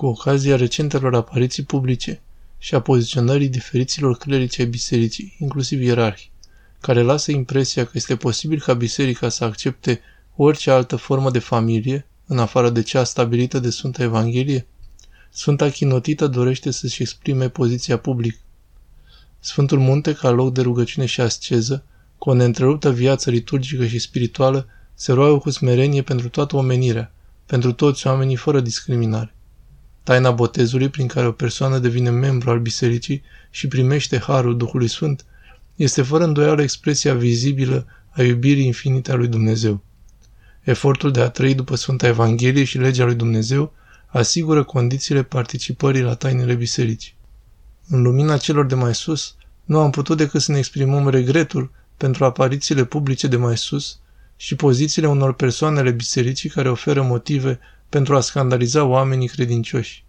cu ocazia recentelor apariții publice și a poziționării diferiților clerici ai bisericii, inclusiv ierarhi, care lasă impresia că este posibil ca biserica să accepte orice altă formă de familie, în afară de cea stabilită de Sfânta Evanghelie? Sfânta Chinotită dorește să-și exprime poziția public. Sfântul Munte, ca loc de rugăciune și asceză, cu o neîntreruptă viață liturgică și spirituală, se roagă cu smerenie pentru toată omenirea, pentru toți oamenii fără discriminare. Taina botezului prin care o persoană devine membru al bisericii și primește harul Duhului Sfânt este fără îndoială expresia vizibilă a iubirii infinite a lui Dumnezeu. Efortul de a trăi după Sfânta Evanghelie și legea lui Dumnezeu asigură condițiile participării la tainele bisericii. În lumina celor de mai sus, nu am putut decât să ne exprimăm regretul pentru aparițiile publice de mai sus și pozițiile unor persoane ale bisericii care oferă motive pentru a scandaliza oamenii credincioși.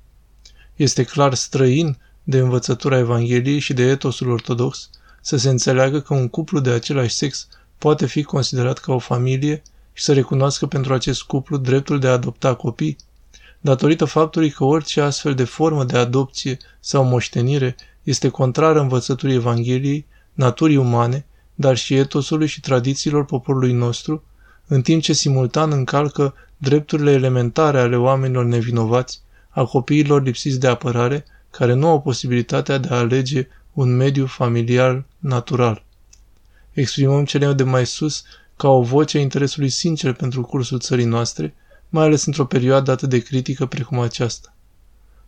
Este clar străin de învățătura Evangheliei și de etosul ortodox să se înțeleagă că un cuplu de același sex poate fi considerat ca o familie și să recunoască pentru acest cuplu dreptul de a adopta copii, datorită faptului că orice astfel de formă de adopție sau moștenire este contrară învățăturii Evangheliei, naturii umane, dar și etosului și tradițiilor poporului nostru, în timp ce simultan încalcă drepturile elementare ale oamenilor nevinovați, a copiilor lipsiți de apărare, care nu au posibilitatea de a alege un mediu familiar natural. Exprimăm cele de mai sus ca o voce a interesului sincer pentru cursul țării noastre, mai ales într-o perioadă atât de critică precum aceasta.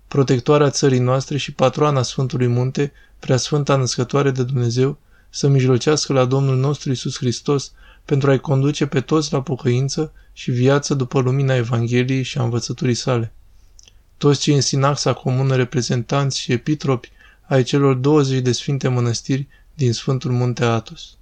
Protectoarea țării noastre și patroana Sfântului Munte, Preasfânta Născătoare de Dumnezeu, să mijlocească la Domnul nostru Isus Hristos pentru a-i conduce pe toți la pocăință și viață după lumina Evangheliei și a învățăturii sale. Toți cei în sinaxa comună reprezentanți și epitropi ai celor 20 de sfinte mănăstiri din Sfântul Munte Atos.